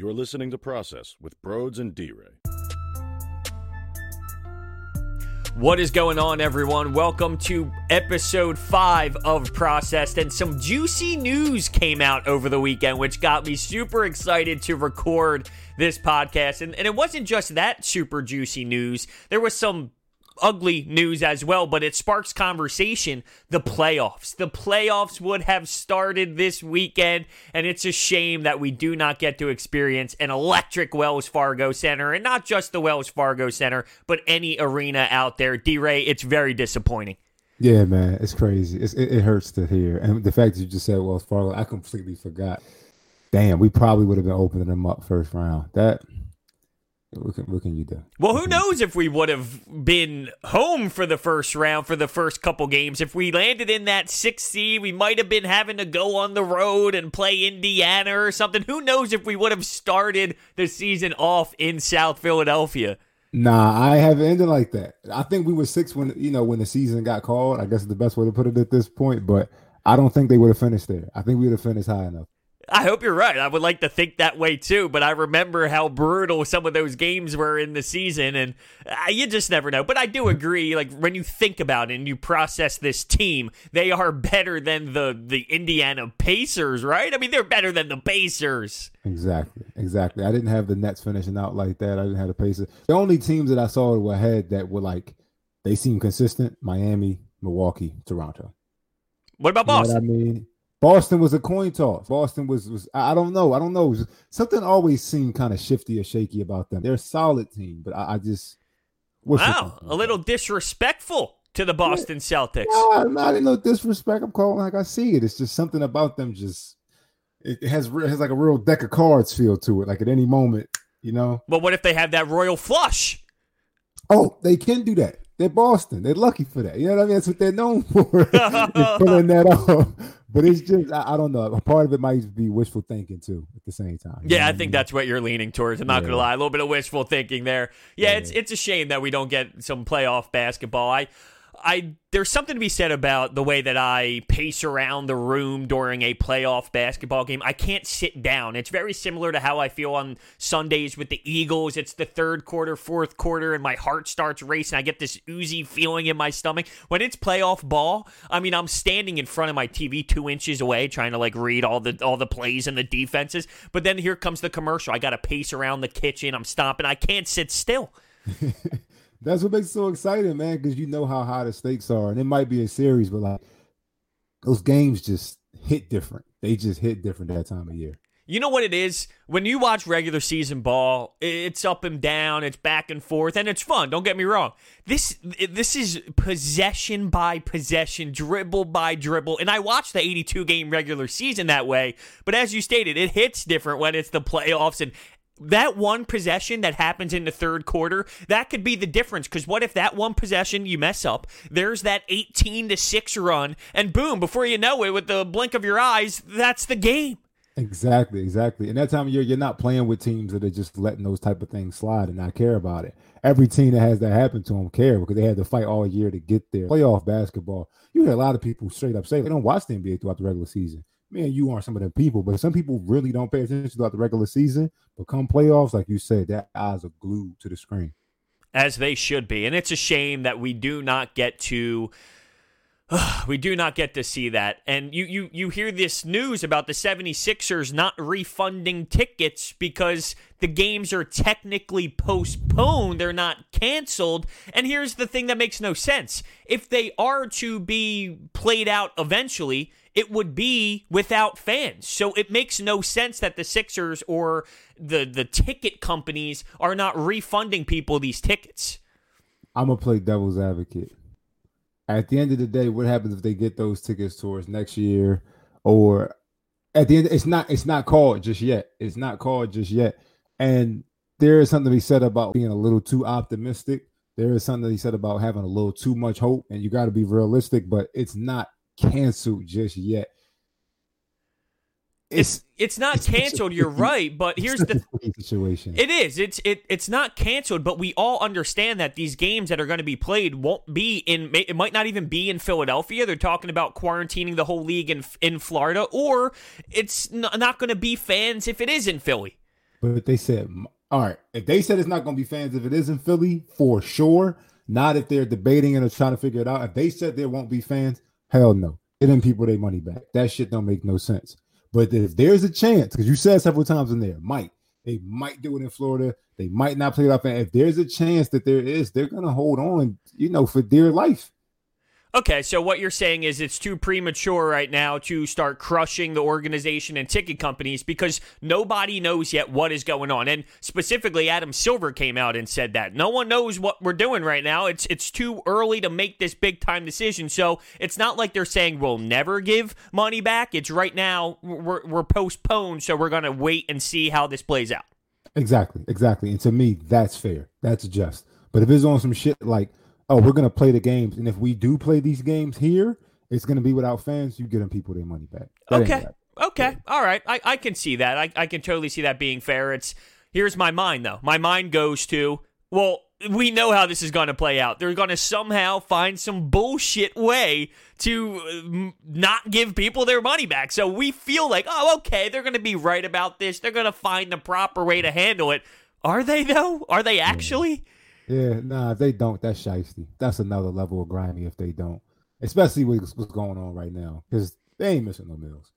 You're listening to Process with Broads and D Ray. What is going on, everyone? Welcome to episode five of Processed. And some juicy news came out over the weekend, which got me super excited to record this podcast. And, and it wasn't just that super juicy news, there was some ugly news as well, but it sparks conversation. The playoffs. The playoffs would have started this weekend, and it's a shame that we do not get to experience an electric Wells Fargo Center, and not just the Wells Fargo Center, but any arena out there. D Ray, it's very disappointing. Yeah, man, it's crazy. It's, it, it hurts to hear, and the fact that you just said Wells Fargo, I completely forgot. Damn, we probably would have been opening them up first round. That what can, what can you do? Well, who knows if we would have been home for the first round for the first couple games. If we landed in that sixth seed, we might have been having to go on the road and play Indiana or something. Who knows if we would have started the season off in South Philadelphia? Nah, I haven't ended like that. I think we were six when you know when the season got called. I guess is the best way to put it at this point. But I don't think they would have finished there. I think we would have finished high enough. I hope you're right. I would like to think that way too, but I remember how brutal some of those games were in the season, and uh, you just never know. But I do agree. Like when you think about it and you process this team, they are better than the the Indiana Pacers, right? I mean, they're better than the Pacers. Exactly, exactly. I didn't have the Nets finishing out like that. I didn't have the Pacers. The only teams that I saw were ahead that were like they seem consistent: Miami, Milwaukee, Toronto. What about Boston? You know what I mean? Boston was a coin toss. Boston was was I don't know. I don't know. Something always seemed kind of shifty or shaky about them. They're a solid team, but I, I just wow, a little disrespectful to the Boston yeah. Celtics. No, not in no disrespect. I'm calling like I see it. It's just something about them. Just it has it has like a real deck of cards feel to it. Like at any moment, you know. But what if they have that royal flush? Oh, they can do that. They're Boston. They're lucky for that. You know what I mean? That's what they're known for. pulling that off. But it's just I, I, don't know. A part of it might be wishful thinking too at the same time. Yeah, I think mean? that's what you're leaning towards. I'm not yeah. gonna lie. A little bit of wishful thinking there. Yeah, yeah, it's it's a shame that we don't get some playoff basketball. I I there's something to be said about the way that I pace around the room during a playoff basketball game. I can't sit down. It's very similar to how I feel on Sundays with the Eagles. It's the third quarter, fourth quarter, and my heart starts racing. I get this oozy feeling in my stomach. When it's playoff ball, I mean, I'm standing in front of my TV two inches away, trying to like read all the all the plays and the defenses. But then here comes the commercial. I got to pace around the kitchen. I'm stomping. I can't sit still. That's what makes it so exciting, man, because you know how high the stakes are. And it might be a series, but like those games just hit different. They just hit different that time of year. You know what it is? When you watch regular season ball, it's up and down, it's back and forth, and it's fun. Don't get me wrong. This this is possession by possession, dribble by dribble. And I watched the 82 game regular season that way. But as you stated, it hits different when it's the playoffs and that one possession that happens in the third quarter, that could be the difference. Because what if that one possession you mess up? There's that 18 to 6 run, and boom, before you know it, with the blink of your eyes, that's the game. Exactly, exactly. And that time of year, you're not playing with teams that are just letting those type of things slide and not care about it. Every team that has that happen to them care because they had to fight all year to get there. Playoff basketball, you hear a lot of people straight up say they don't watch the NBA throughout the regular season man, you aren't some of the people, but some people really don't pay attention throughout the regular season. But come playoffs, like you said, that eyes are glued to the screen. As they should be. And it's a shame that we do not get to we do not get to see that. And you, you, you hear this news about the 76ers not refunding tickets because the games are technically postponed. They're not canceled. And here's the thing that makes no sense. If they are to be played out eventually, it would be without fans. So it makes no sense that the Sixers or the the ticket companies are not refunding people these tickets. I'm gonna play devil's advocate. At the end of the day, what happens if they get those tickets towards next year or at the end it's not it's not called just yet. It's not called just yet. And there is something to be said about being a little too optimistic. There is something to be said about having a little too much hope, and you got to be realistic, but it's not canceled just yet. It's it's not it's canceled. You're right, but here's the situation. It is. It's it it's not canceled, but we all understand that these games that are going to be played won't be in. It might not even be in Philadelphia. They're talking about quarantining the whole league in in Florida, or it's not going to be fans if it is in Philly. But they said, all right, if they said it's not going to be fans, if it is in Philly, for sure. Not if they're debating it or trying to figure it out. If they said there won't be fans, hell no. Get them people their money back. That shit don't make no sense. But if there's a chance, because you said several times in there, might they might do it in Florida. They might not play it off. And if there's a chance that there is, they're gonna hold on, you know, for dear life. Okay, so what you're saying is it's too premature right now to start crushing the organization and ticket companies because nobody knows yet what is going on. And specifically Adam Silver came out and said that. No one knows what we're doing right now. It's it's too early to make this big time decision. So, it's not like they're saying we'll never give money back. It's right now we're we're postponed, so we're going to wait and see how this plays out. Exactly. Exactly. And to me, that's fair. That's just. But if it's on some shit like oh, we're gonna play the games, and if we do play these games here, it's gonna be without fans. You getting people their money back. That okay. Okay. All right. I, I can see that. I, I can totally see that being fair. It's here's my mind though. My mind goes to well, we know how this is going to play out. They're going to somehow find some bullshit way to uh, not give people their money back. So we feel like, oh, okay, they're going to be right about this. They're going to find the proper way to handle it. Are they though? Are they actually? Yeah, nah, if they don't, that's shisty. That's another level of grimy if they don't. Especially with what's going on right now. Because they ain't missing no meals.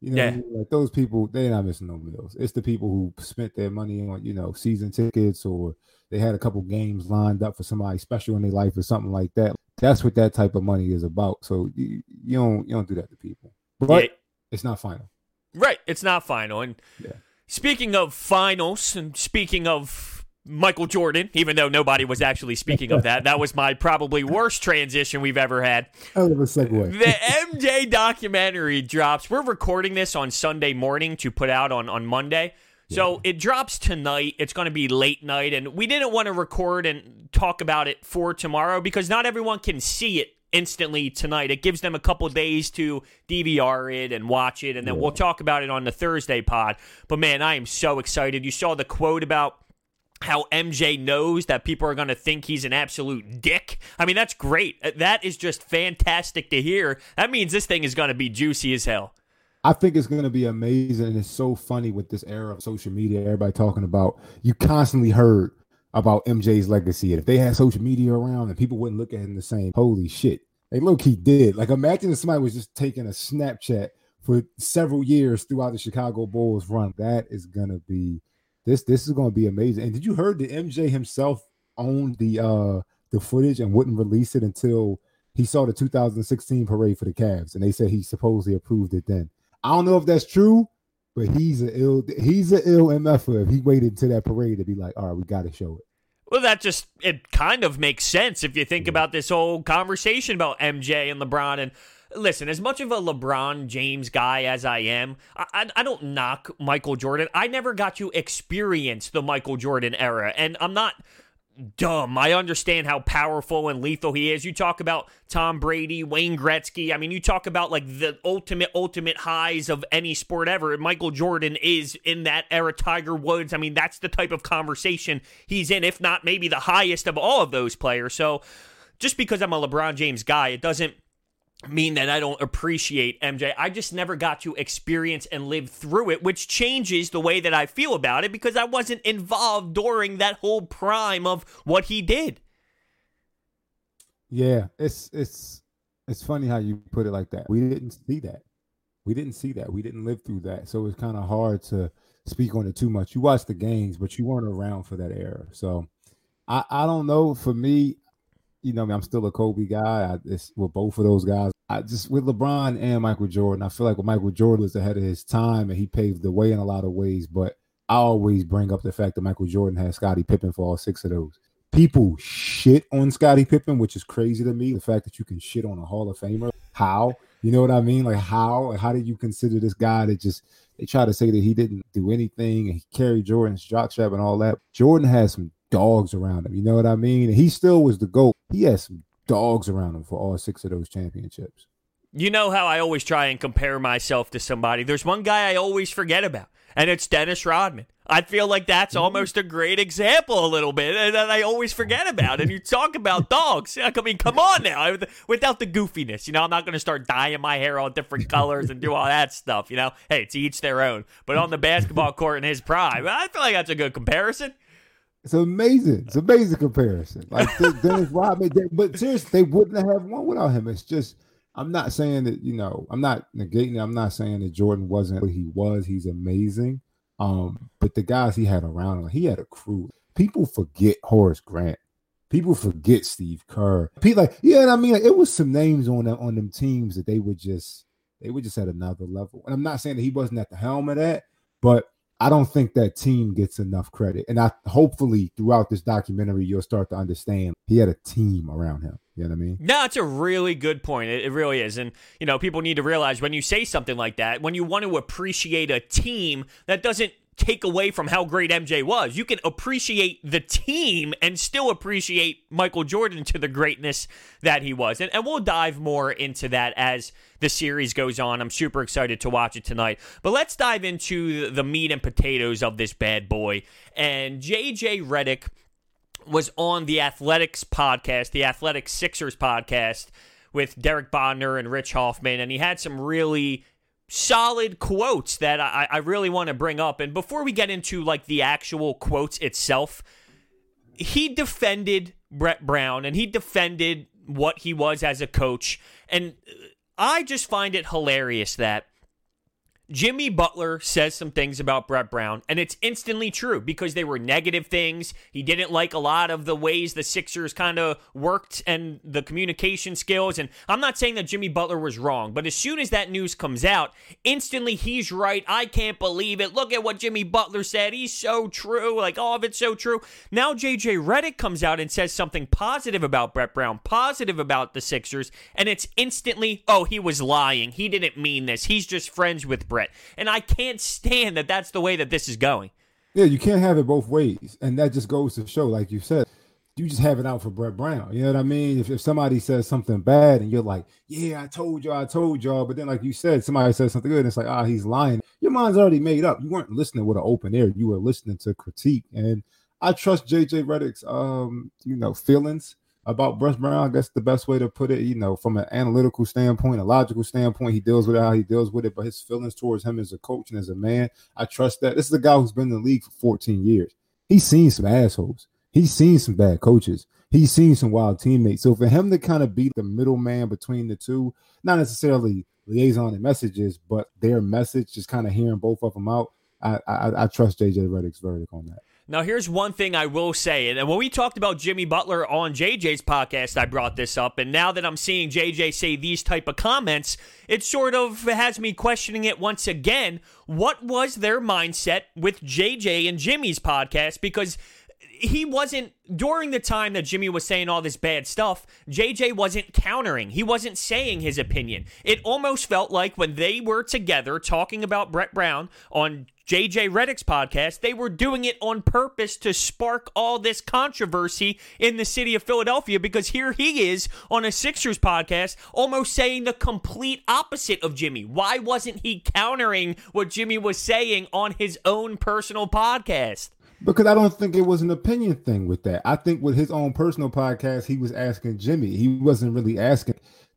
You know, yeah. I mean? like those people, they're not missing no meals. It's the people who spent their money on, you know, season tickets or they had a couple games lined up for somebody special in their life or something like that. That's what that type of money is about. So you, you don't you don't do that to people. But yeah. it's not final. Right. It's not final. And yeah. speaking of finals and speaking of Michael Jordan, even though nobody was actually speaking of that. That was my probably worst transition we've ever had. I love a segue. The MJ documentary drops. We're recording this on Sunday morning to put out on, on Monday. So yeah. it drops tonight. It's going to be late night. And we didn't want to record and talk about it for tomorrow because not everyone can see it instantly tonight. It gives them a couple days to DVR it and watch it. And then yeah. we'll talk about it on the Thursday pod. But man, I am so excited. You saw the quote about how MJ knows that people are going to think he's an absolute dick. I mean, that's great. Uh, that is just fantastic to hear. That means this thing is going to be juicy as hell. I think it's going to be amazing. And it's so funny with this era of social media, everybody talking about, you constantly heard about MJ's legacy. And if they had social media around and people wouldn't look at him the same, holy shit. They low key did. Like, imagine if somebody was just taking a Snapchat for several years throughout the Chicago Bulls run. That is going to be this this is going to be amazing. And did you heard that MJ himself owned the uh the footage and wouldn't release it until he saw the 2016 parade for the Cavs, and they said he supposedly approved it then. I don't know if that's true, but he's a ill he's an ill MFer if he waited to that parade to be like, all right, we got to show it. Well, that just it kind of makes sense if you think yeah. about this whole conversation about MJ and LeBron and listen, as much of a LeBron James guy as I am, I, I, I, don't knock Michael Jordan. I never got to experience the Michael Jordan era, and I'm not dumb. I understand how powerful and lethal he is. You talk about Tom Brady, Wayne Gretzky. I mean, you talk about like the ultimate, ultimate highs of any sport ever. Michael Jordan is in that era. Tiger Woods. I mean, that's the type of conversation he's in, if not maybe the highest of all of those players. So just because I'm a LeBron James guy, it doesn't mean that I don't appreciate MJ. I just never got to experience and live through it, which changes the way that I feel about it because I wasn't involved during that whole prime of what he did. Yeah, it's it's it's funny how you put it like that. We didn't see that. We didn't see that. We didn't live through that. So it's kind of hard to speak on it too much. You watched the games, but you weren't around for that era. So I, I don't know. For me, you know, me, I am still a Kobe guy. I, it's with both of those guys. I just with LeBron and Michael Jordan, I feel like Michael Jordan was ahead of his time and he paved the way in a lot of ways. But I always bring up the fact that Michael Jordan had Scottie Pippen for all six of those. People shit on Scottie Pippen, which is crazy to me. The fact that you can shit on a Hall of Famer, how? You know what I mean? Like how? How did you consider this guy that just they try to say that he didn't do anything and he carried Jordan's jockstrap and all that? Jordan has some dogs around him. You know what I mean? And he still was the GOAT. He has some dogs around him for all six of those championships. You know how I always try and compare myself to somebody. There's one guy I always forget about, and it's Dennis Rodman. I feel like that's mm-hmm. almost a great example, a little bit, and that I always forget about. And you talk about dogs. I mean, come on now, without the goofiness. You know, I'm not going to start dyeing my hair all different colors and do all that stuff. You know, hey, it's each their own. But on the basketball court in his prime, I feel like that's a good comparison. It's amazing. It's amazing comparison. Like Dennis Rodman, but seriously, they wouldn't have won without him. It's just I'm not saying that you know I'm not negating it. I'm not saying that Jordan wasn't what he was. He's amazing. Um, but the guys he had around him, he had a crew. People forget Horace Grant. People forget Steve Kerr. People like, yeah, I mean, it was some names on them on them teams that they were just they were just at another level. And I'm not saying that he wasn't at the helm of that, but I don't think that team gets enough credit. And I hopefully throughout this documentary, you'll start to understand he had a team around him. You know what I mean? No, it's a really good point. It, it, really is. And, you know, people need to realize when you say something like that, when you want to appreciate a team, that doesn't take away from how great MJ was. You can appreciate the team and still appreciate Michael Jordan to the greatness that he was. And, and we'll dive more into that as the series goes on. I'm super excited to watch it tonight. But let's dive into the meat and potatoes of this bad boy. And JJ Redick was on the Athletics podcast, the Athletic Sixers podcast with Derek Bodner and Rich Hofmann, and he had some really solid quotes that I, I really want to bring up. And before we get into like the actual quotes itself, he defended Brett Brown and he defended what he was as a coach. And I just find it hilarious that Jimmy Butler says some things about Brett Brown, and it's instantly true because they were negative things. He didn't like a lot of the ways the Sixers kind of worked and the communication skills. And I'm not saying that Jimmy Butler was wrong, but as soon as that news comes out, instantly he's right. I can't believe it. Look at what Jimmy Butler said. He's so true. Like, all of it's so true. Now JJ Redick comes out and says something positive about Brett Brown, positive about the Sixers, and it's instantly, oh, he was lying. He didn't mean this. He's just friends with Brett. And I can't stand that that's the way that this is going. Yeah, you can't have it both ways. And that just goes to show, like you said, you just have it out for Brett Brown. You know what I mean? If, if somebody says something bad and you're like, yeah, I told y'all, I told y'all. But then, like you said, somebody says something good and it's like, ah, he's lying. Your mind's already made up. You weren't listening with an open ear. You were listening to critique. And I trust JJ Redick's, um, you know, feelings about Brett Brown. I guess the best way to put it, you know, from an analytical standpoint, a logical standpoint, he deals with it how he deals with it. But his feelings towards him as a coach and as a man, I trust that. This is a guy who's been in the league for 14 years. He's seen some assholes. He's seen some bad coaches. He's seen some wild teammates. So for him to kind of be the middleman between the two, not necessarily liaison and messages, but their message, just kind of hearing both of them out. I, I, I trust JJ Redick's verdict on that. Now, here's one thing I will say. And when we talked about Jimmy Butler on JJ's podcast, I brought this up. And now that I'm seeing JJ say these type of comments, it sort of has me questioning it once again. What was their mindset with JJ and Jimmy's podcast? Because he wasn't during the time that Jimmy was saying all this bad stuff, JJ wasn't countering. He wasn't saying his opinion. It almost felt like when they were together talking about Brett Brown on JJ Redick's podcast, they were doing it on purpose to spark all this controversy in the city of Philadelphia because here he is on a Sixers podcast almost saying the complete opposite of Jimmy. Why wasn't he countering what Jimmy was saying on his own personal podcast? Because I don't think it was an opinion thing with that. I think with his own personal podcast, he was asking Jimmy. He wasn't really asking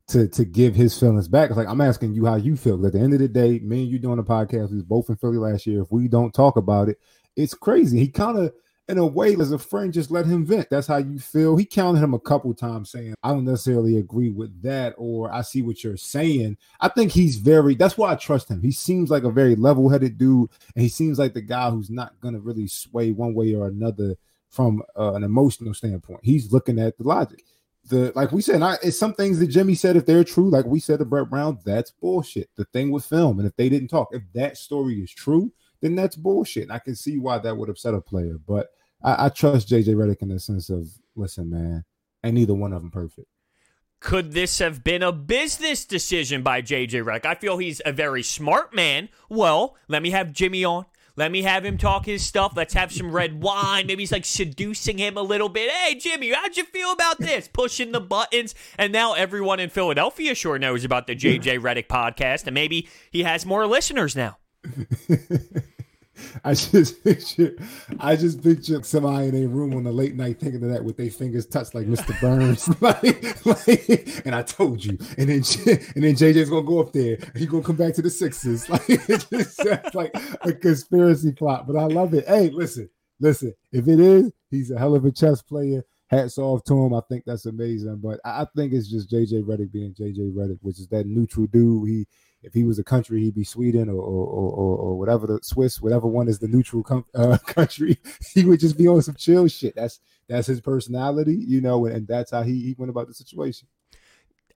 to to give his feelings back. It's like I'm asking you how you feel. At the end of the day, me and you doing a podcast. We was both in Philly last year. If we don't talk about it, it's crazy. He kind of, in a way, as a friend, just let him vent. That's how you feel. He counted him a couple times, saying, "I don't necessarily agree with that," or "I see what you're saying." I think he's very. That's why I trust him. He seems like a very level-headed dude, and he seems like the guy who's not going to really sway one way or another from uh, an emotional standpoint. He's looking at the logic the like we said, I, it's some things that Jimmy said if they're true, like we said to Brett Brown, that's bullshit. The thing with film, and if they didn't talk, if that story is true, then that's bullshit. And I can see why that would upset a player, but I, I trust JJ Redick in the sense of, listen, man, ain't neither one of them perfect. Could this have been a business decision by JJ Redick? I feel he's a very smart man. Well, let me have Jimmy on. Let me have him talk his stuff. Let's have some red wine. Maybe he's like seducing him a little bit. Hey, Jimmy, how'd you feel about this? Pushing the buttons. And now everyone in Philadelphia sure knows about the JJ Redick podcast. And maybe he has more listeners now. I just picture, I just picture somebody in a room on a late night thinking of that with their fingers touched like Mr. Burns, like, like, and I told you, and then and then JJ's gonna go up there, and he's gonna come back to the Sixers, like just like a conspiracy plot. But I love it. Hey, listen, listen, if it is, he's a hell of a chess player. Hats off to him. I think that's amazing. But I think it's just JJ Redick being JJ Redick, which is that neutral dude. He if he was a country, he'd be Sweden or or, or, or whatever the Swiss, whatever one is the neutral com- uh, country. He would just be on some chill shit. That's that's his personality, you know, and, and that's how he, he went about the situation.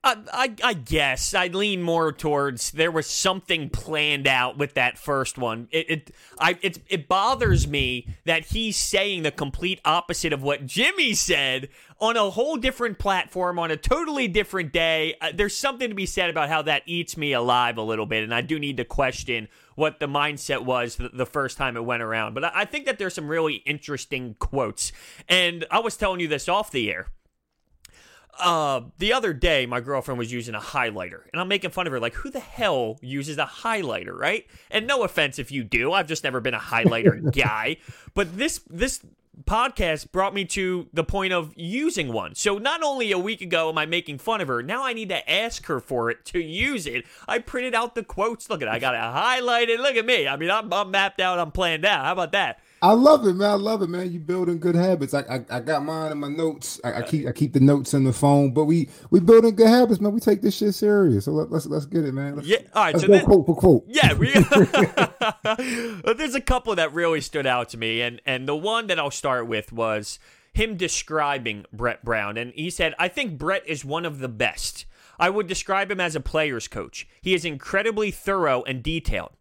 I, I, guess I lean more towards there was something planned out with that first one. It it I it, it bothers me that he's saying the complete opposite of what Jimmy said on a whole different platform on a totally different day. Uh, there's something to be said about how that eats me alive a little bit, and I do need to question what the mindset was the, the first time it went around. But I, I think that there's some really interesting quotes, and I was telling you this off the air uh, the other day, my girlfriend was using a highlighter, and I'm making fun of her, like, who the hell uses a highlighter, right? And no offense if you do, I've just never been a highlighter guy. But this this podcast brought me to the point of using one. So not only a week ago am I making fun of her, now I need to ask her for it to use it. I printed out the quotes. Look at, I got it highlighted. Look at me. I mean, I'm, I'm mapped out. I'm planned out. How about that? I love it, man. I love it, man. You building good habits. I I, I got mine in my notes. I, I, keep I keep the notes in the phone. But we we building good habits, man. We take this shit serious. So let, us let's, let's get it, man. Let's, yeah. All right. So go quote for quote. Yeah. We, there's a couple that really stood out to me, and and the one that I'll start with was him describing Brett Brown, and he said, "I think Brett is one of the best." I would describe him as a player's coach. He is incredibly thorough and detailed.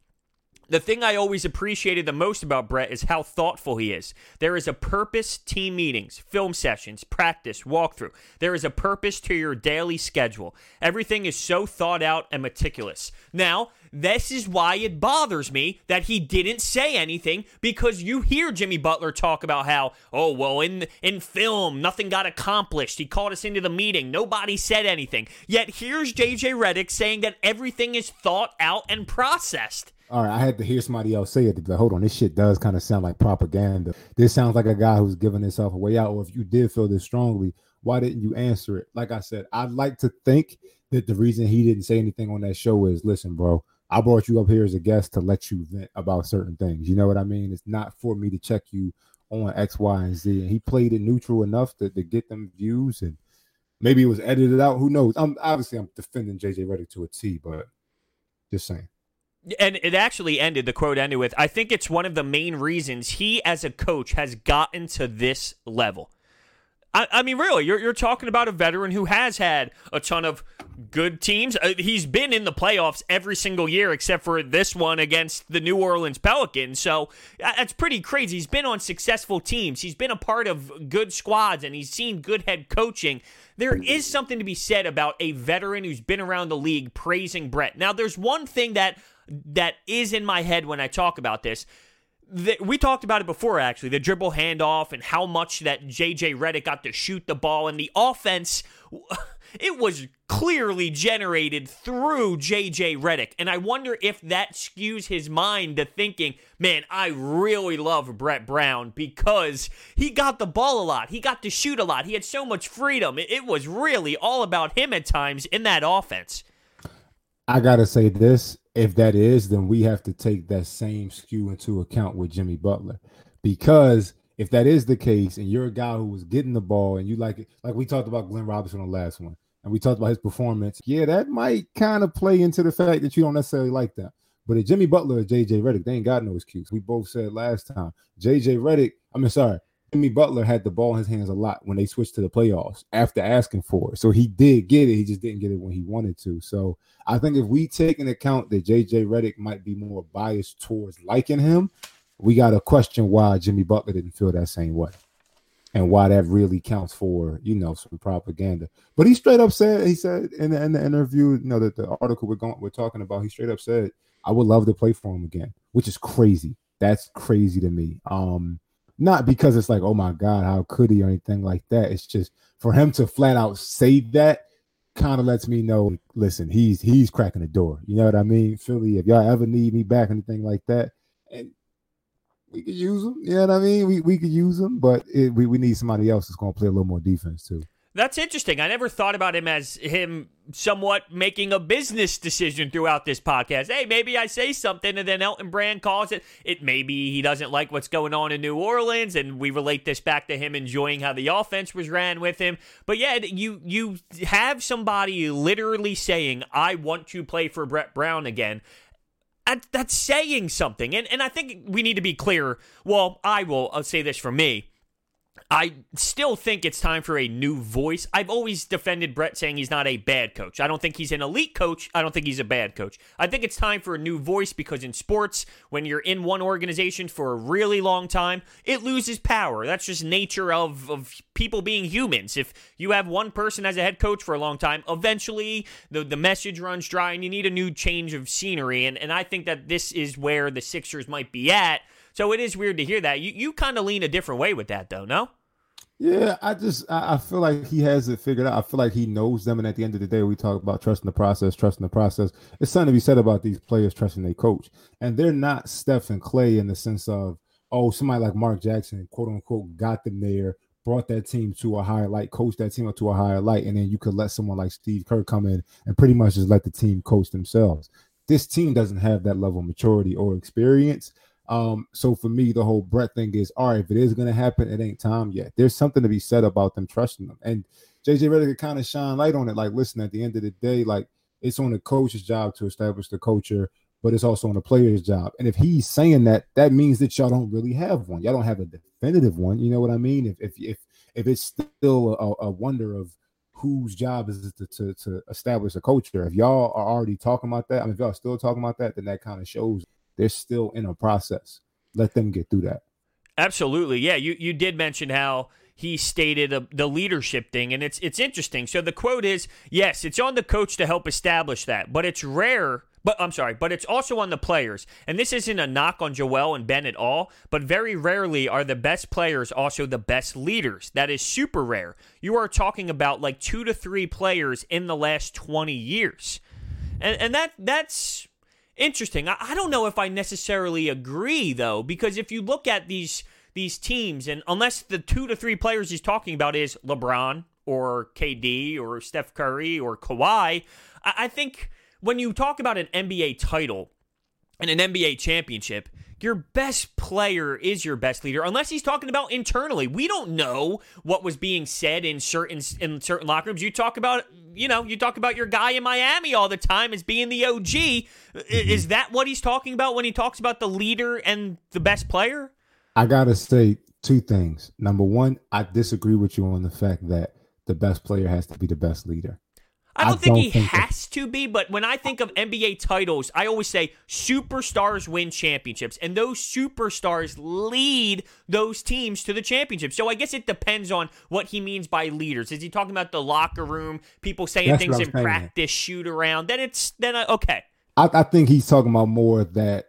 The thing I always appreciated the most about Brett is how thoughtful he is. There is a purpose team meetings, film sessions, practice, walkthrough. There is a purpose to your daily schedule. Everything is so thought out and meticulous. Now, this is why it bothers me that he didn't say anything because you hear Jimmy Butler talk about how, oh, well, in in film, nothing got accomplished. He called us into the meeting. Nobody said anything. Yet here's JJ Redick saying that everything is thought out and processed. All right, I had to hear somebody else say it, but hold on, this shit does kind of sound like propaganda. This sounds like a guy who's giving himself a way out. Or if you did feel this strongly, why didn't you answer it? Like I said, I'd like to think that the reason he didn't say anything on that show is, listen, bro, I brought you up here as a guest to let you vent about certain things. You know what I mean? It's not for me to check you on X, Y, and Z. And he played it neutral enough to, to get them views, and maybe it was edited out. Who knows? I'm obviously I'm defending JJ Redick to a T, but just saying. And it actually ended, the quote ended with I think it's one of the main reasons he, as a coach, has gotten to this level. I, I mean, really, you're, you're talking about a veteran who has had a ton of good teams. Uh, he's been in the playoffs every single year except for this one against the New Orleans Pelicans. So uh, that's pretty crazy. He's been on successful teams, he's been a part of good squads, and he's seen good head coaching. There is something to be said about a veteran who's been around the league praising Brett. Now, there's one thing that that is in my head when I talk about this. We talked about it before, actually, the dribble handoff and how much that JJ Redick got to shoot the ball, and the offense, it was clearly generated through JJ Redick. And I wonder if that skews his mind to thinking, man, I really love Brett Brown because he got the ball a lot. He got to shoot a lot. He had so much freedom. It, it was really all about him at times in that offense. I got to say this if that is, then we have to take that same skew into account with Jimmy Butler. Because if that is the case, and you're a guy who was getting the ball and you like it, like we talked about Glenn Robinson on the last one, and we talked about his performance, yeah, that might kind of play into the fact that you don't necessarily like that. But if Jimmy Butler or JJ Redick, they ain't got no excuse. We both said last time. JJ Redick, I mean, sorry, Jimmy Butler had the ball in his hands a lot when they switched to the playoffs after asking for it. So he did get it. He just didn't get it when he wanted to. So I think if we take into account that JJ Redick might be more biased towards liking him, we got to question why Jimmy Butler didn't feel that same way and why that really counts for, you know, some propaganda. But he straight up said, he said in the, in the interview, you know, that the article we're going, we're talking about, he straight up said, I would love to play for him again, which is crazy. That's crazy to me. Um, not because it's like, oh my God, how could he or anything like that. It's just for him to flat out say that kind of lets me know, listen, he's he's cracking the door. You know what I mean? Philly, if y'all ever need me back, anything like that. And we could use him. You know what I mean? We we could use him, but it, we we need somebody else that's going to play a little more defense too. That's interesting. I never thought about him as him somewhat making a business decision throughout this podcast. Hey, maybe I say something and then Elton Brand calls it. It maybe he doesn't like what's going on in New Orleans, and we relate this back to him enjoying how the offense was ran with him. But yeah, you you have somebody literally saying, "I want to play for Brett Brown again." That's saying something, and and I think we need to be clear. Well, I will. I'll say this for me I still think it's time for a new voice. I've always defended Brett saying he's not a bad coach. I don't think he's an elite coach. I don't think he's a bad coach. I think it's time for a new voice because in sports, when you're in one organization for a really long time, it loses power. That's just nature of, of people being humans. If you have one person as a head coach for a long time, eventually the, the message runs dry and you need a new change of scenery. And, and I think that this is where the Sixers might be at so it is weird to hear that. You you kind of lean a different way with that, though, no? Yeah, I just I, feel like he has it figured out. I feel like he knows them, and at the end of the day, we talk about trusting the process, trusting the process. It's something to be said about these players trusting their coach, and they're not Steph and Klay in the sense of oh somebody like Mark Jackson, quote unquote, got them there, brought that team to a higher light, coached that team up to a higher light, and then you could let someone like Steve Kerr come in and pretty much just let the team coach themselves. This team doesn't have that level of maturity or experience. Um, so for me, the whole Brett thing is all right. If it is going to happen, it ain't time yet. There's something to be said about them trusting them. And JJ Redick kind of shine light on it. Like, listen, at the end of the day, like it's on the coach's job to establish the culture, but it's also on the player's job. And if he's saying that, that means that y'all don't really have one. Y'all don't have a definitive one. You know what I mean? If if if if it's still a, a wonder of whose job is to, to, to establish a culture. If y'all are already talking about that, I mean, if y'all still talking about that, then that kind of shows they're still in a process. Let them get through that. Absolutely. Yeah, you you did mention how he stated a, the leadership thing and it's it's interesting. So the quote is, "Yes, it's on the coach to help establish that, but it's rare but I'm sorry, but it's also on the players. And this isn't a knock on Joel and Ben at all, but very rarely are the best players also the best leaders. That is super rare. You are talking about like 2 to 3 players in the last 20 years. And and that that's interesting. I, I don't know if I necessarily agree though, because if you look at these these teams, and unless the two to three players he's talking about is LeBron or KD or Steph Curry or Kawhi, I, I think when you talk about an NBA title and an NBA championship, your best player is your best leader unless he's talking about internally. We don't know what was being said in certain in certain locker rooms. You talk about you know you talk about your guy in Miami all the time as being the OG is that what he's talking about when he talks about the leader and the best player? I got to say two things. Number 1 I disagree with you on the fact that the best player has to be the best leader I don't, I think don't he think has to be, but when I think of NBA titles, I always say superstars win championships, and those superstars lead those teams to the championship. So I guess it depends on what he means by leaders. Is he talking about the locker room, people saying That's things in practice, shoot around? Then it's then I, okay. I, I think he's talking about more of that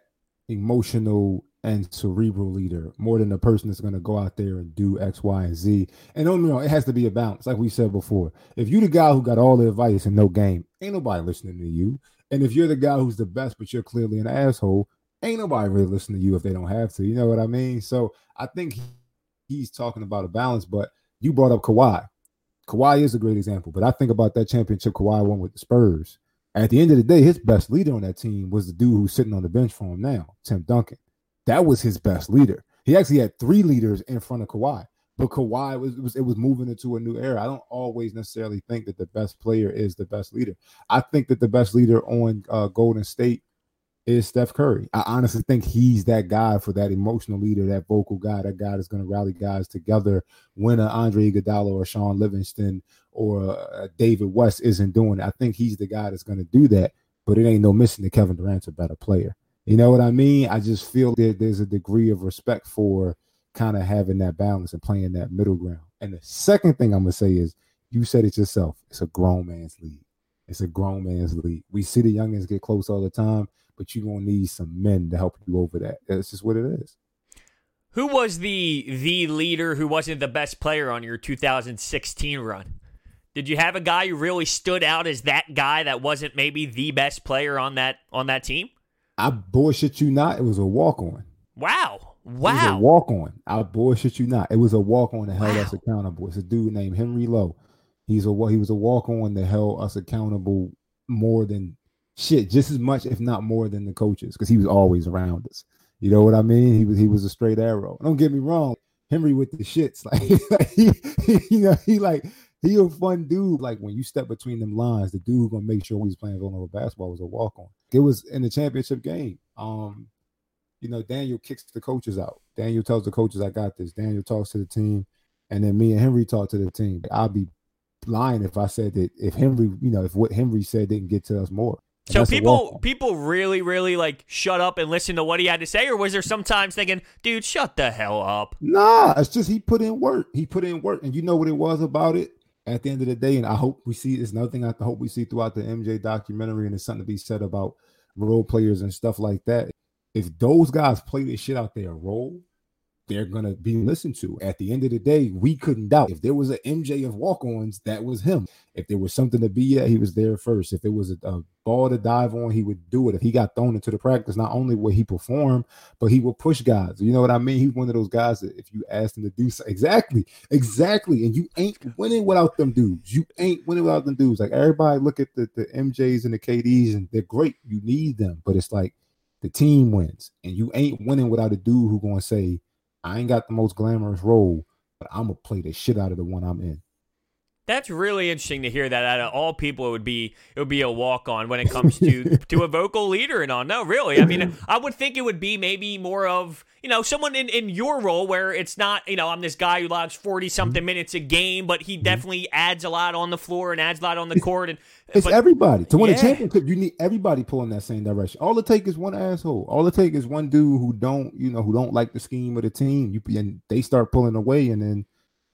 emotional and cerebral leader more than the person that's going to go out there and do X, Y, and Z. And don't know, it has to be a balance, like we said before. If you're the guy who got all the advice and no game, ain't nobody listening to you. And if you're the guy who's the best, but you're clearly an asshole, ain't nobody really listening to you if they don't have to. You know what I mean? So I think he's talking about a balance. But you brought up Kawhi. Kawhi is a great example. But I think about that championship Kawhi won with the Spurs. At the end of the day, his best leader on that team was the dude who's sitting on the bench for him now, Tim Duncan that was his best leader. He actually had three leaders in front of Kawhi, but Kawhi was it was it was moving into a new era. I don't always necessarily think that the best player is the best leader. I think that the best leader on uh, Golden State is Steph Curry. I honestly think he's that guy for that emotional leader, that vocal guy, that guy that's going to rally guys together when an Andre Iguodala or Shaun Livingston or uh, David West isn't doing it. I think he's the guy that's going to do that. But it ain't no missing that Kevin Durant's a better player. You know what I mean? I just feel that there's a degree of respect for kind of having that balance and playing that middle ground. And the second thing I'm gonna say is, you said it yourself. It's a grown man's league. It's a grown man's league. We see the youngins get close all the time, but you're gonna need some men to help you over that. That's just what it is. Who was the the leader who wasn't the best player on your 2016 run? Did you have a guy who really stood out as that guy that wasn't maybe the best player on that on that team? I bullshit you not. It was a walk on. Wow. Wow. It was a walk on. I bullshit you not. It was a walk on that held us accountable. It's a dude named Henry Lowe. He's a what he was a walk on that held us accountable more than shit, just as much, if not more, than the coaches, because he was always around us. You know what I mean? He was he was a straight arrow. Don't get me wrong, Henry with the shits, like he, he, you know, he like he a fun dude. Like when you step between them lines, the dude gonna make sure he's playing Villanova basketball was a walk on. It was in the championship game. Um, you know, Daniel kicks the coaches out. Daniel tells the coaches, "I got this." Daniel talks to the team, and then me and Henry talk to the team. I'll be lying if I said that if Henry, you know, if what Henry said didn't get to us more. So people people really really like shut up and listen to what he had to say, or was there sometimes thinking, dude, shut the hell up? Nah, it's just he put in work. He put in work, and you know what it was about it. At the end of the day, and I hope we see it's another thing I hope we see throughout the MJ documentary, and it's something to be said about role players and stuff like that. If those guys play this shit out their role, they're gonna be listened to. At the end of the day, we couldn't doubt if there was an MJ of walk-ons, that was him. If there was something to be at, he was there first. If it was a, a, ball to dive on, he would do it. If he got thrown into the practice, not only would he perform, but he would push guys. You know what I mean? He's one of those guys that if you ask him to do so, exactly, exactly, and you ain't winning without them dudes. You ain't winning without them dudes. Like everybody look at the, the MJs and the KDs, and they're great. You need them, but it's like the team wins, and you ain't winning without a dude who gonna say I ain't got the most glamorous role, but I'm gonna play the shit out of the one I'm in. That's really interesting to hear that out of all people it would be it would be a walk on when it comes to to a vocal leader and all. No, really. I mean, I would think it would be maybe more of, you know, someone in, in your role where it's not, you know, I'm this guy who logs 40 something mm-hmm. minutes a game, but he mm-hmm. definitely adds a lot on the floor and adds a lot on the court and it's but, everybody. To win yeah. a championship, you need everybody pulling that same direction. All it take is one asshole. All it take is one dude who don't, you know, who don't like the scheme of the team. You and they start pulling away and then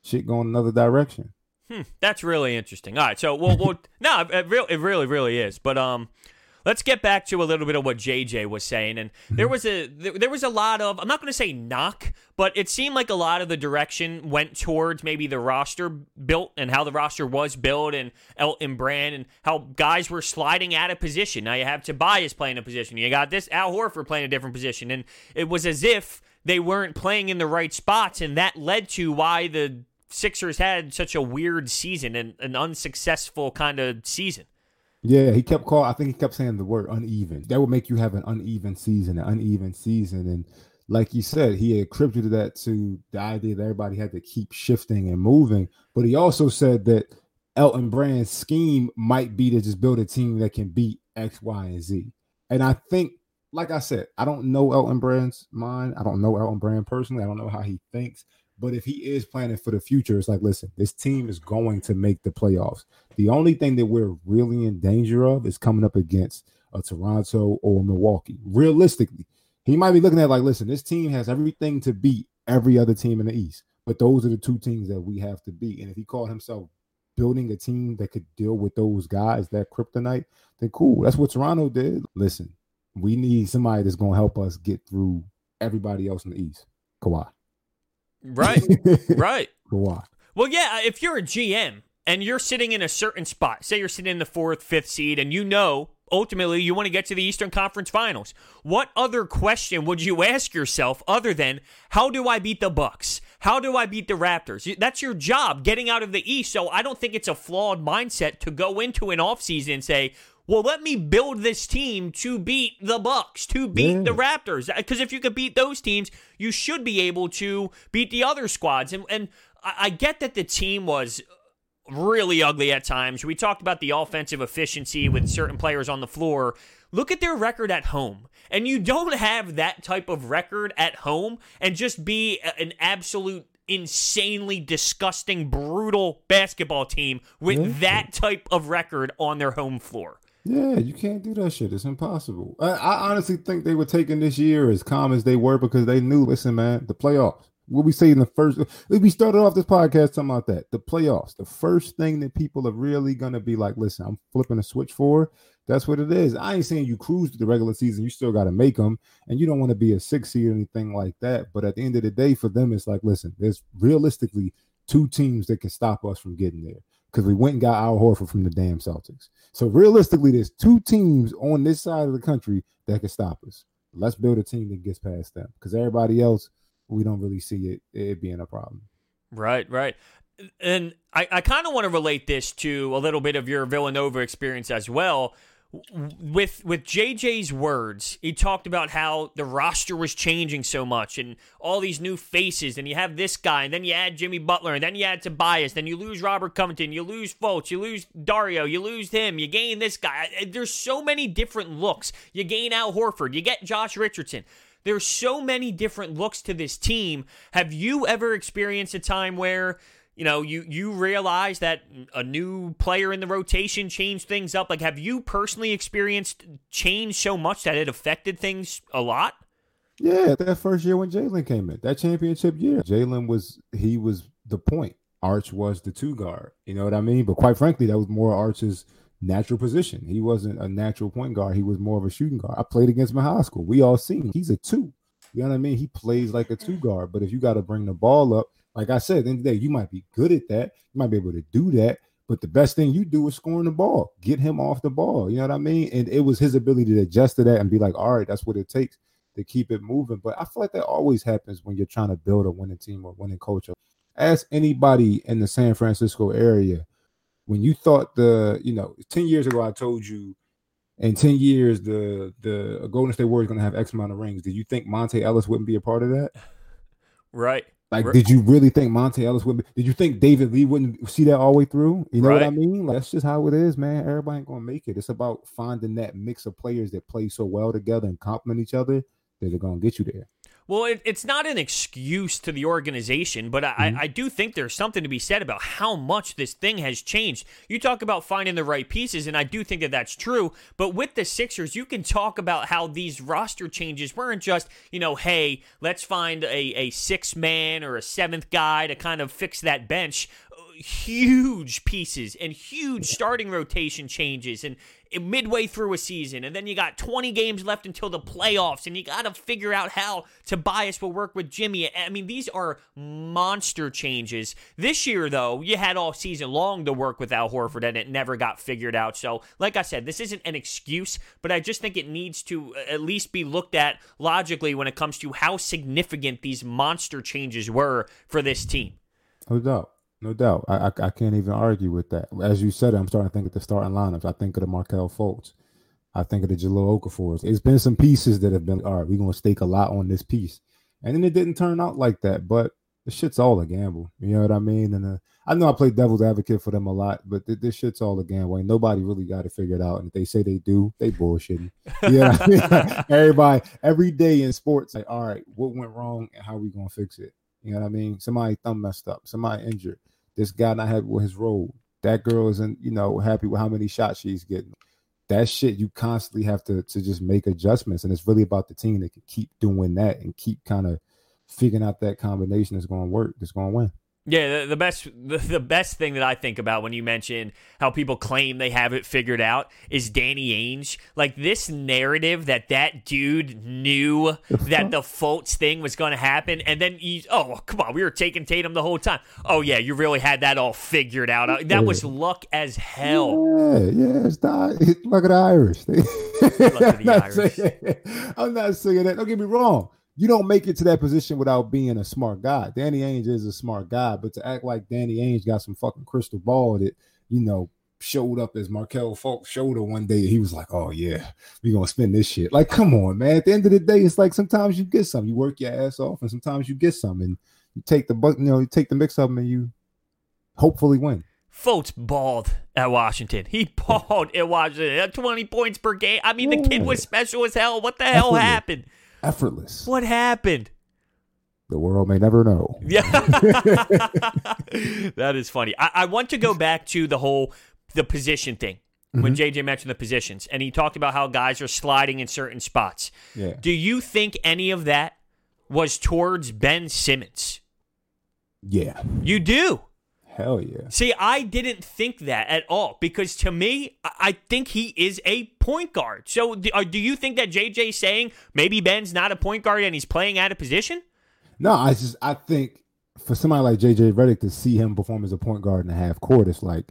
shit going another direction. Hmm, that's really interesting. All right, so we'll, we'll no, it really, it really, really is. But um, let's get back to a little bit of what JJ was saying. And there was a there was a lot of I'm not going to say knock, but it seemed like a lot of the direction went towards maybe the roster built and how the roster was built and Elton Brand and how guys were sliding out of position. Now you have Tobias playing a position. You got this Al Horford playing a different position, and it was as if they weren't playing in the right spots, and that led to why the Sixers had such a weird season and an unsuccessful kind of season. Yeah, he kept calling. I think he kept saying the word uneven. That would make you have an uneven season, an uneven season. And like you said, he attributed that to the idea that everybody had to keep shifting and moving. But he also said that Elton Brand's scheme might be to just build a team that can beat X, Y, and Z. And I think, like I said, I don't know Elton Brand's mind. I don't know Elton Brand personally. I don't know how he thinks. But if he is planning for the future, it's like, listen, this team is going to make the playoffs. The only thing that we're really in danger of is coming up against a Toronto or Milwaukee. Realistically, he might be looking at like, listen, this team has everything to beat every other team in the East, but those are the two teams that we have to beat. And if he called himself building a team that could deal with those guys, that kryptonite, then cool. That's what Toronto did. Listen, we need somebody that's going to help us get through everybody else in the East. Kawhi. Right. right. Kawhi. Well, yeah, uh, if you're a GM and you're sitting in a certain spot, say you're sitting in the fourth, fifth seed, and you know ultimately you want to get to the Eastern Conference Finals, what other question would you ask yourself other than how do I beat the Bucks? How do I beat the Raptors? That's your job, getting out of the East. So I don't think it's a flawed mindset to go into an offseason and say, well, let me build this team to beat the Bucks, to beat yeah. the Raptors. Because if you could beat those teams, you should be able to beat the other squads. And and I get that the team was really ugly at times. We talked about the offensive efficiency with certain players on the floor. Look at their record at home. And you don't have that type of record at home and just be an absolute insanely disgusting, brutal basketball team with that type of record on their home floor. Yeah, you can't do that shit. It's impossible. I, I, honestly think they were taking this year as calm as they were because they knew, listen, man, the playoffs. What we say in the first, we started off this podcast talking about that. The playoffs, the first thing that people are really gonna be like, listen, I'm flipping a switch for. That's what it is. I ain't saying you cruise to the regular season. You still got to make them, and you don't want to be a six seed or anything like that. But at the end of the day, for them, it's like, listen, there's realistically two teams that can stop us from getting there because we went and got Al Horford from the damn Celtics. So realistically, there's two teams on this side of the country that can stop us. Let's build a team that gets past them because everybody else, we don't really see it it being a problem. Right, right. And I, I kind of want to relate this to a little bit of your Villanova experience as well with with JJ's words, he talked about how the roster was changing so much and all these new faces, and you have this guy, and then you add Jimmy Butler, and then you add Tobias, then you lose Robert Covington, you lose Fultz, you lose Dario, you lose him, you gain this guy. There's so many different looks. You gain Al Horford, you get Josh Richardson. There's so many different looks to this team. Have you ever experienced a time where you know, you you realize that a new player in the rotation changed things up. Like, have you personally experienced change so much that it affected things a lot? Yeah, that first year when Jalen came in, that championship year, Jalen was he was the point. Arch was the two guard. You know what I mean? But quite frankly, that was more Arch's natural position. He wasn't a natural point guard. He was more of a shooting guard. I played against him in high school. We all seen he's a two. You know what I mean? He plays like a two guard. But if you got to bring the ball up like I said, at the end of the day, you might be good at that. You might be able to do that. But the best thing you do is scoring the ball. Get him off the ball. You know what I mean? And it was his ability to adjust to that and be like, all right, that's what it takes to keep it moving. But I feel like that always happens when you're trying to build a winning team or winning culture. Ask anybody in the San Francisco area when you thought the, you know, 10 years ago, I told you in 10 years the the Golden State Warriors going to have X amount of rings. Did you think Monta Ellis wouldn't be a part of that? Right. Like, did you really think Monta Ellis would? Be, did you think David Lee wouldn't see that all the way through? You know right. what I mean? Like, that's just how it is, man. Everybody ain't gonna make it. It's about finding that mix of players that play so well together and complement each other that are gonna get you there. Well, it, it's not an excuse to the organization, but I, mm-hmm. I, I, do think there's something to be said about how much this thing has changed. You talk about finding the right pieces, and I do think that that's true. But with the Sixers, you can talk about how these roster changes weren't just, you know, hey, let's find a, a six man or a seventh guy to kind of fix that bench huge pieces and huge starting rotation changes and midway through a season, and then you got 20 games left until the playoffs, and you got to figure out how Tobias will work with Jimmy. I mean, these are monster changes. This year, though, you had all season long to work with Al Horford, and it never got figured out. So, like I said, this isn't an excuse, but I just think it needs to uh, at least be looked at logically when it comes to how significant these monster changes were for this team. No doubt. No doubt. I, I, I can't even argue with that. As you said, I'm starting to think of the starting lineups. I think of the Markelle Fultz. I think of the Jahlil Okafors. It's been some pieces that have been all right. We're gonna stake a lot on this piece, and then it didn't turn out like that. But the shit's all a gamble. You know what I mean? And uh, I know I play devil's advocate for them a lot, but th- this shit's all a gamble. Ain't nobody really got it figured out. And if they say they do, they bullshitting. Yeah, I mean? everybody every day in sports, like, all right, what went wrong and how we gonna fix it? You know what I mean? Somebody thumb messed up, somebody injured this guy not happy with his role. That girl isn't, you know, happy with how many shots she's getting. That shit you constantly have to to just make adjustments, and it's really about the team that can keep doing that and keep kind of figuring out that combination that's going to work, that's going to win. Yeah, the, the best the, the, best thing that I think about when you mention how people claim they have it figured out is Danny Ainge. Like this narrative that that dude knew that the Fultz thing was going to happen, and then he, oh come on, we were taking Tatum the whole time. Oh yeah, you really had that all figured out. Uh, that was luck as hell. Yeah, yeah, it's not. Look at the Irish. look at the I'm Irish. Saying, I'm not saying that. Don't get me wrong you don't make it to that position without being a smart guy. Danny Ainge is a smart guy, but to act like Danny Ainge got some fucking crystal ball that, you know, showed up as Markelle Fultz shoulder one day, he was like, Oh yeah, we're gonna spend this shit. Like, come on, man. At the end of the day, it's like sometimes you get some, you work your ass off, and sometimes you get some, and you take the you know, you take the mix of them and you hopefully win. Fultz balled at Washington. He balled at Washington at 20 points per game. I mean, the kid was special as hell. What the hell happened? Effortless. What happened? The world may never know. Yeah, that is funny. I, I, want to go back to the whole the position thing when mm-hmm. JJ mentioned the positions, and he talked about how guys are sliding in certain spots. Yeah. Do you think any of that was towards Ben Simmons? Yeah. You do. Hell yeah. See, I didn't think that at all because to me, I think he is a point guard. So, do, uh, you think that JJ saying maybe Ben's not a point guard and he's playing out of position? No, I just I think for somebody like JJ Redick to see him perform as a point guard in the half court, it's like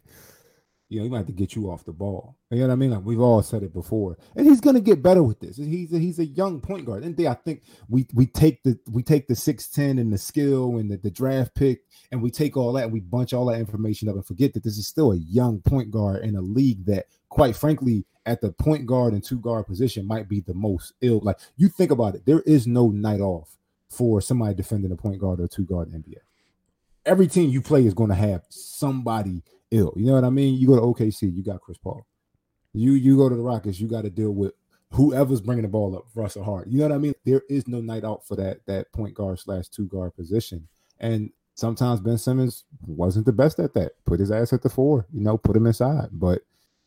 You know, he might have to get you off the ball. You know what I mean? Like we've all said it before, and he's gonna get better with this. He's a, he's a young point guard. And they, I think we we take the we take the six ten and the skill and the, the draft pick, and we take all that and we bunch all that information up and forget that this is still a young point guard in a league that, quite frankly, at the point guard and two guard position might be the most ill. Like you think about it, there is no night off for somebody defending a point guard or two guard NBA. Every team you play is going to have somebody ill. You know what I mean? You go to OKC, you got Chris Paul. You you go to the Rockets, you got to deal with whoever's bringing the ball up, Russell Hart. You know what I mean? There is no night out for that that point guard slash two guard position. And sometimes Ben Simmons wasn't the best at that. Put his ass at the four, you know, put him inside. But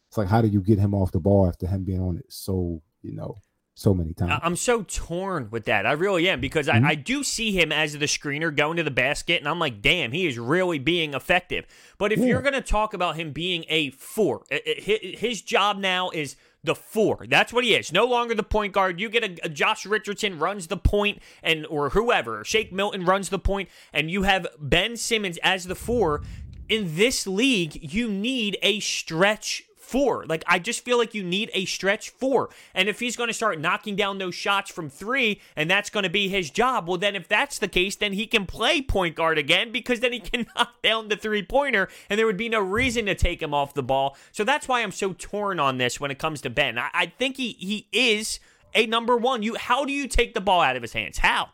it's like, how do you get him off the ball after him being on it so, you know, so many times. I'm so torn with that. I really am because mm-hmm. I, I, do see him as the screener going to the basket, and I'm like, damn, he is really being effective. But if yeah. you're going to talk about him being a four, his job now is the four. That's what he is. No longer the point guard. You get a, a Josh Richardson runs the point, and or whoever, Shake Milton runs the point, and you have Ben Simmons as the four. In this league, you need a stretch four. Like, I just feel like you need a stretch four. And if he's going to start knocking down those shots from three, and that's going to be his job, well, then if that's the case, then he can play point guard again because then he can knock down the three pointer, and there would be no reason to take him off the ball. So that's why I'm so torn on this when it comes to Ben. I, I think he he is a number one. You how do you take the ball out of his hands? How?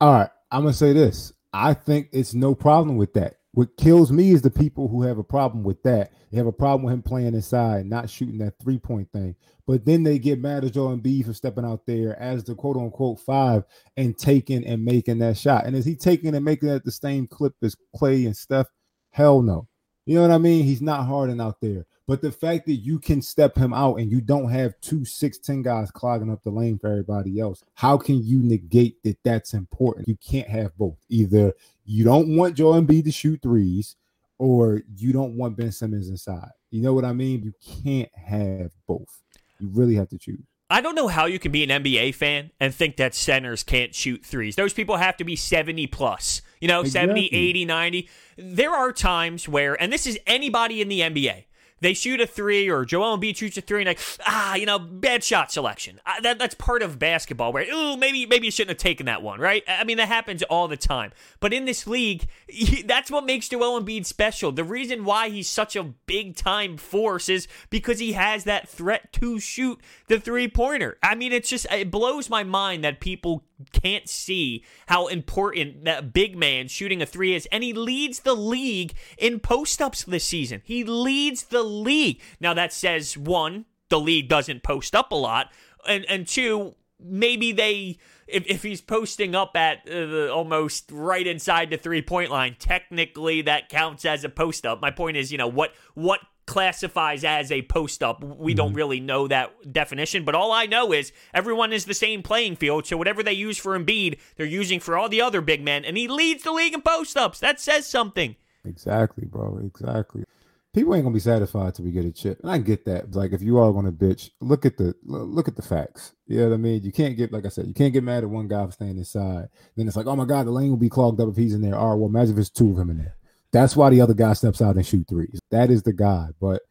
All right, I'm gonna say this. I think it's no problem with that. What kills me is the people who have a problem with that. They have a problem with him playing inside, not shooting that three point thing. But then they get mad at Joel Embiid for stepping out there as the quote unquote five and taking and making that shot. And is he taking and making that the same clip as Klay and Steph? Hell no. You know what I mean? He's not harding out there. But the fact that you can step him out and you don't have two six ten guys clogging up the lane for everybody else, how can you negate that that's important? You can't have both. Either you don't want Joel Embiid to shoot threes, or you don't want Ben Simmons inside. You know what I mean? You can't have both. You really have to choose. I don't know how you can be an NBA fan and think that centers can't shoot threes. Those people have to be 70 plus, you know, exactly. 70, 80, 90. There are times where, and this is anybody in the NBA, they shoot a three or Joel Embiid shoots a three and like ah you know bad shot selection. Uh, that that's part of basketball where ooh maybe maybe you shouldn't have taken that one right? I mean that happens all the time. But in this league that's what makes Joel Embiid special. The reason why he's such a big time force is because he has that threat to shoot the three pointer I mean it's just it blows my mind that people can't see how important that big man shooting a three is. And he leads the league in post ups this season. He leads the league. Now, that says one, the league doesn't post up a lot. And, and two, maybe they. If, if he's posting up at uh, almost right inside the three point line, technically that counts as a post up. My point is, you know, what what classifies as a post up. We don't mm-hmm. really know that definition, but all I know is everyone is the same playing field. So whatever they use for Embiid, they're using for all the other big men, and he leads the league in post ups. That says something. Exactly, bro. Exactly. People ain't gonna be satisfied till we get a chip, and I get that. Like, if you are gonna bitch, look at the look at the facts. You know what I mean? You can't get, like I said, you can't get mad at one guy for staying inside. Then it's like, oh my god, the lane will be clogged up if he's in there. All right, well, imagine if it's two of him in there. That's why the other guy steps out and shoot threes. That is the guy. But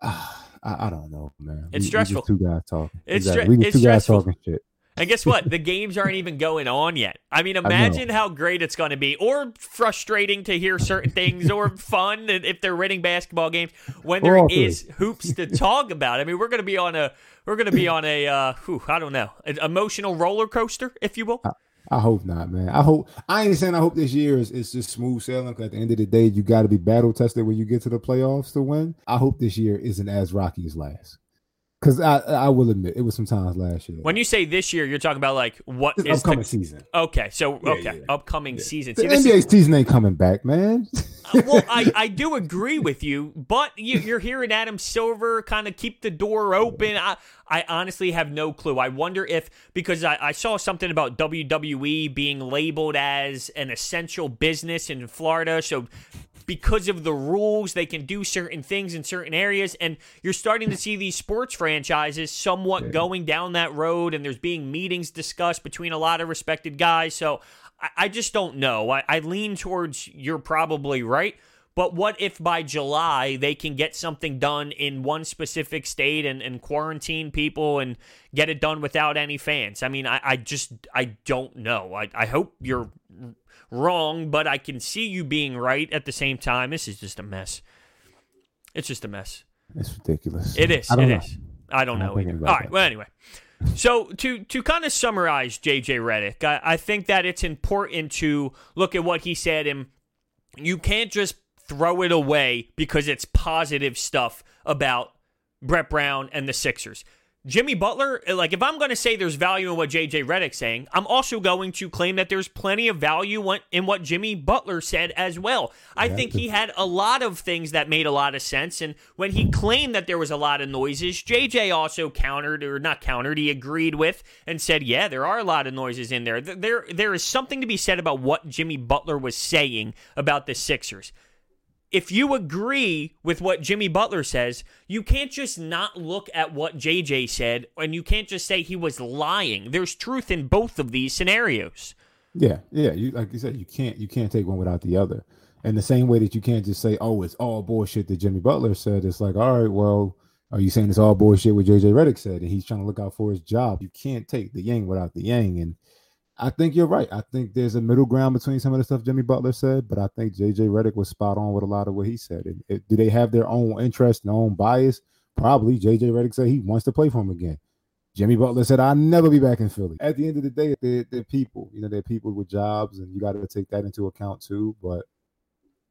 uh, I, I, don't know, man. It's we, stressful. We two guys talking. It's, exactly. we it's two stressful. guys talking shit. And guess what? the games aren't even going on yet. I mean, imagine I how great it's going to be, or frustrating to hear certain things, or fun if they're winning basketball games when there is hoops to talk about. I mean, we're going to be on a we're going to be on a uh, whew, I don't know, an emotional roller coaster, if you will. I hope not, man. I hope I ain't saying I hope this year is, is just smooth sailing. Because at the end of the day, you got to be battle tested when you get to the playoffs to win. I hope this year isn't as rocky as last. Because I I will admit it was sometimes last year. When you say this year, you're talking about like what is upcoming season? Okay, so yeah, okay, yeah. upcoming yeah. season. See, the NBA is, season ain't coming back, man. uh, well, I, I do agree with you, but you, you're hearing Adam Silver kind of keep the door open. I I honestly have no clue. I wonder if because I, I saw something about WWE being labeled as an essential business in Florida, so because of the rules, they can do certain things in certain areas. And you're starting to see these sports franchises somewhat going down that road, and there's being meetings discussed between a lot of respected guys. So I, I just don't know. I, I lean towards you're probably right. But what if by July they can get something done in one specific state and, and quarantine people and get it done without any fans? I mean, I, I just I don't know. I, I hope you're wrong, but I can see you being right at the same time. This is just a mess. It's just a mess. It's ridiculous. It is. I It don't is. know. I don't I know don't think either. All right. that. Well, anyway. So to to kind of summarize JJ Redick, I, I think that it's important to look at what he said, and you can't just throw it away because it's positive stuff about Brett Brown and the Sixers. Jimmy Butler, eh, like if I'm going to say there's value in what JJ Redick's saying, I'm also going to claim that there's plenty of value in what Jimmy Butler said as well. I Yeah, think he had a lot of things that made a lot of sense. And when he claimed that there was a lot of noises, JJ also countered, or not countered, he agreed with and said, yeah, there are a lot of noises in there. There, there is something to be said about what Jimmy Butler was saying about the Sixers if you agree with what Jimmy Butler says, you can't just not look at what JJ said and you can't just say he was lying. There's truth in both of these scenarios. Yeah, yeah. You like you said, you can't you can't take one without the other. And the same way that you can't just say, "Oh, it's all bullshit." That Jimmy Butler said. It's like, all right, well, are you saying it's all bullshit what JJ Redick said, and he's trying to look out for his job? You can't take the yang without the yang. And I think you're right. I think there's a middle ground between some of the stuff Jimmy Butler said, but I think JJ Redick was spot on with a lot of what he said. And it, do they have their own interest and own bias? Probably. JJ Redick said he wants to play for him again. Jimmy Butler said, I'll never be back in Philly. At the end of the day, they're, they're people. You know, they're people with jobs, and you got to take that into account too. But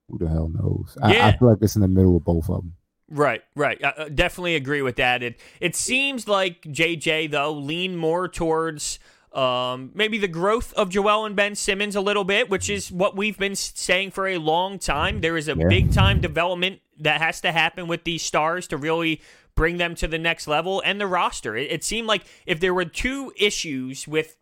who the hell knows? I, I feel like it's in the middle of both of them. Right, right. I definitely agree with that. It it seems like JJ though leaned more towards um, maybe the growth of Joel and Ben Simmons a little bit, which is what we've been saying for a long time. There is a Yeah. big time development that has to happen with these stars to really bring them to the next level and the roster. It, it seemed like if there were two issues with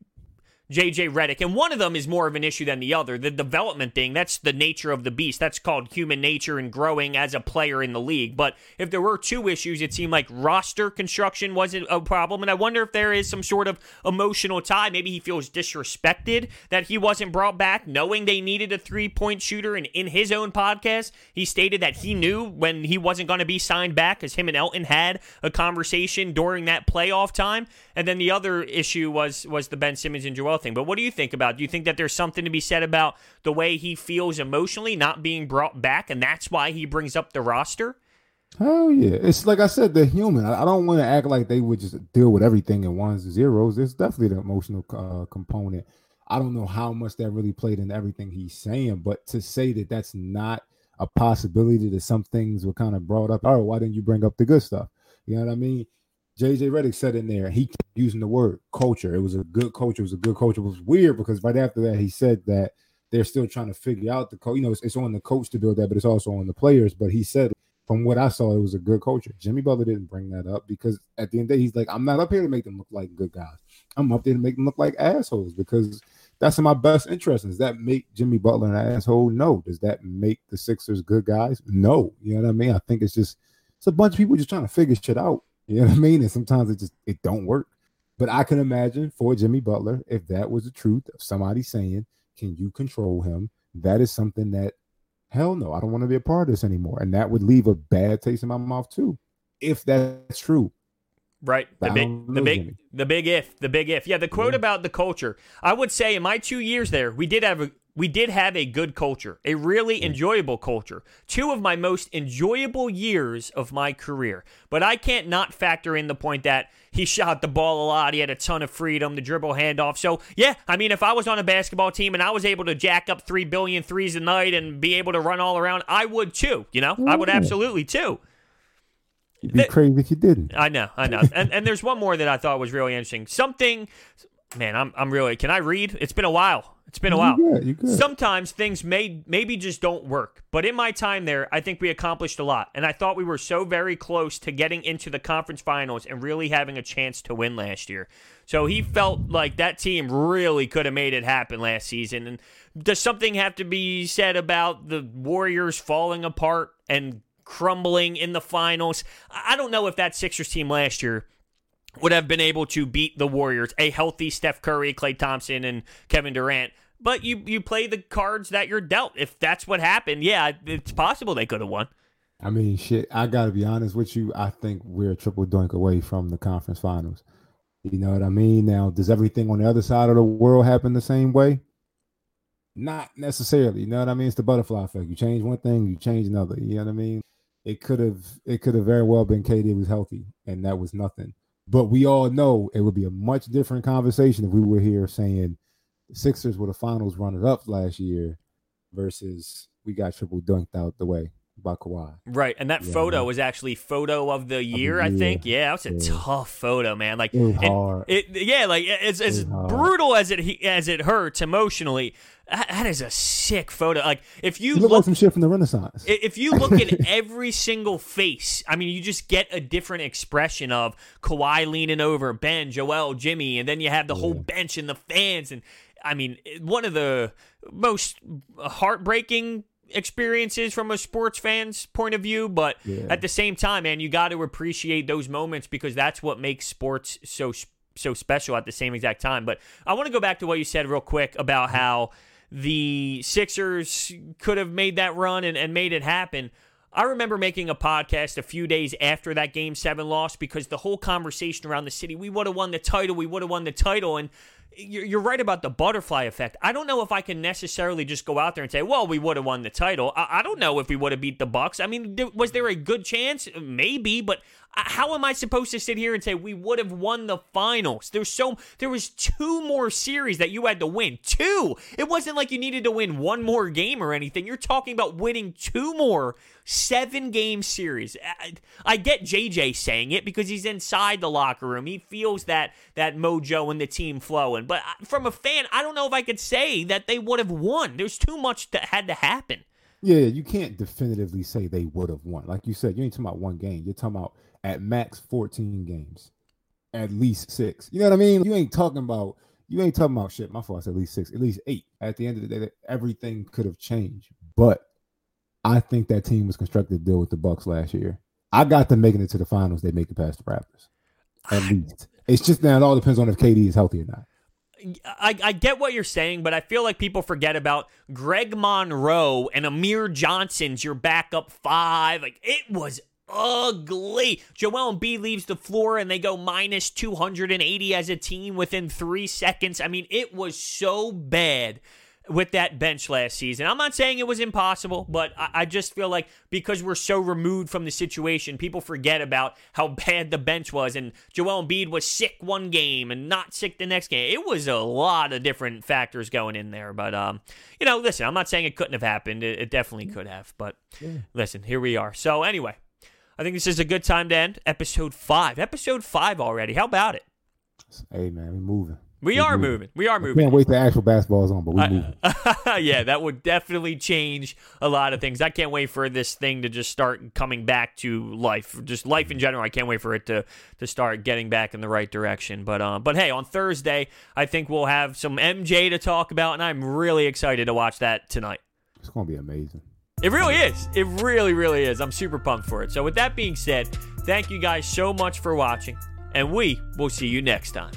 JJ Redick, and one of them is more of an issue than the other. The development thing, that's the nature of the beast. That's called human nature and growing as a player in the league. But if there were two issues, it seemed like roster construction wasn't a problem. And I wonder if there is some sort of emotional tie. Maybe he feels disrespected that he wasn't brought back, knowing they needed a three point shooter. And in his own podcast, he stated that he knew when he wasn't going to be signed back because him and Elton had a conversation during that playoff time. And then the other issue was was the Ben Simmons and Joel thing. But what do you think about? Do you think that there's something to be said about the way he feels emotionally not being brought back, and that's why he brings up the roster? Hell yeah. It's like I said, they're human. I, don't want to act like they would just deal with everything in ones and zeros. There's definitely the emotional uh, component. I don't know how much that really played in everything he's saying, but to say that that's not a possibility that some things were kind of brought up. Oh, why didn't you bring up the good stuff? You know what I mean? JJ Redick said in there, he kept using the word culture. It was a good culture. It was a good culture. It was weird because right after that, he said that they're still trying to figure out the coach. You know, it's, it's on the coach to build that, but it's also on the players. But he said, from what I saw, it was a good culture. Jimmy Butler didn't bring that up because at the end of the day, he's like, I'm not up here to make them look like good guys. I'm up there to make them look like assholes because that's in my best interest. Does that make Jimmy Butler an asshole? No. Does that make the Sixers good guys? No. You know what I mean? I think it's just it's a bunch of people just trying to figure shit out. You know what I mean? And sometimes it just it don't work. But I can imagine for Jimmy Butler, if that was the truth of somebody saying, Can you control him? That is something that hell no, I don't want to be a part of this anymore. And that would leave a bad taste in my mouth too. If that's true. Right. The big the big Jimmy. the big if. The big if. Yeah, the quote Yeah. about the culture. I would say in my two years there, we did have a we did have a good culture, a really mm. enjoyable culture. Two of my most enjoyable years of my career. But I can't not factor in the point that he shot the ball a lot. He had a ton of freedom, the dribble handoff. So, yeah, I mean, if I was on a basketball team and I was able to jack up three billion threes a night and be able to run all around, I would too. You know, I would mm. absolutely too. You'd be That- crazy if you didn't. I know, I know. and and there's one more that I thought was really interesting. Something, man, I'm I'm really. Can I read? It's been a while. It's been a while. You good, you good. Sometimes things may maybe just don't work. But in my time there, I think we accomplished a lot. And I thought we were so very close to getting into the conference finals and really having a chance to win last year. So he felt like that team really could have made it happen last season. And does something have to be said about the Warriors falling apart and crumbling in the finals? I I don't know if that Sixers team last year would have been able to beat the Warriors, a healthy Steph Curry, Klay Thompson, and Kevin Durant. but you you play the cards that you're dealt. If that's what happened, yeah, it's possible they could have won. I mean, shit. I gotta be honest with you. I think we're a triple dunk away from the conference finals. You know what I mean? Now, does everything on the other side of the world happen the same way? Not necessarily. You know what I mean? It's the butterfly effect. You change one thing, you change another. You know what I mean? It could have it could have very well been KD was healthy, and that was nothing. But we all know it would be a much different conversation if we were here saying Sixers were the finals runners up last year versus we got triple dunked out the way by Kawhi. Right, and that Yeah. photo was actually photo of the year. I year. think. Yeah, that was a Yeah. tough photo, man. Like It hard. It, yeah, like it's as hard. brutal as it as it hurts emotionally. That, is a sick photo. Like if you You look look like some shit from the Renaissance. If you look at every single face, I mean, you just get a different expression of Kawhi leaning over, Ben, Joel, Jimmy, and then you have the whole bench and the fans. And I mean, one of the most heartbreaking experiences from a sports fan's point of view. But Yeah. at the same time, man, you got to appreciate those moments because that's what makes sports so so special at the same exact time. But I want to go back to what you said real quick about how the Sixers could have made that run and, and made it happen. I remember making a podcast a few days after that game seven loss because the whole conversation around the city, we would have won the title, we would have won the title. And you're, right about the butterfly effect. I don't know if I can necessarily just go out there and say, well, we would have won the title. I, don't know if we would have beat the Bucks. I mean, was there a good chance? Maybe, but how am I supposed to sit here and say we would have won the finals? There's so there was two more series that you had to win. Two. It wasn't like you needed to win one more game or anything. You're talking about winning two more seven game series. I, I get JJ saying it because he's inside the locker room. He feels that that mojo and the team flowing. But from a fan, I don't know if I could say that they would have won. There's too much that had to happen. Yeah, you can't definitively say they would have won. Like you said, you ain't talking about one game. You're talking about at max 14 games, at least six. You know what I mean? You ain't talking about you ain't talking about shit. My fault. At least six, at least eight. At the end of the day, that everything could have changed. But I think that team was constructed to deal with the Bucks last year. I got them making it to the finals. They make it past the Raptors. At least. It's just now it all depends on if KD is healthy or not. I, I get what you're saying, but I feel like people forget about Greg Monroe and Amir Johnson's your backup five. Like it was ugly. Joel Embiid leaves the floor and they go minus 280 as a team within three seconds. I mean, it was so bad with that bench last season. I'm not saying it was impossible, but I, I just feel like because we're so removed from the situation, people forget about how bad the bench was. And Joel Embiid was sick one game and not sick the next game. It was a lot of different factors going in there. But um, you know, listen, I'm not saying it couldn't have happened. It, it definitely could have. But listen, here we are. So anyway, I think this is a good time to end episode five. Episode five already. How about it? Hey man, we're moving. We are moving. moving. We are moving. can't wait till actual basketball is on, but we moving. yeah, that would definitely change a lot of things. I can't wait for this thing to just start coming back to life, just life in general. I can't wait for it to to start getting back in the right direction. But uh, but hey, on Thursday, I think we'll have some MJ to talk about, and I'm really excited to watch that tonight. It's gonna be amazing. It really is. It really, really is. I'm super pumped for it. So with that being said, thank you guys so much for watching, and we will see you next time.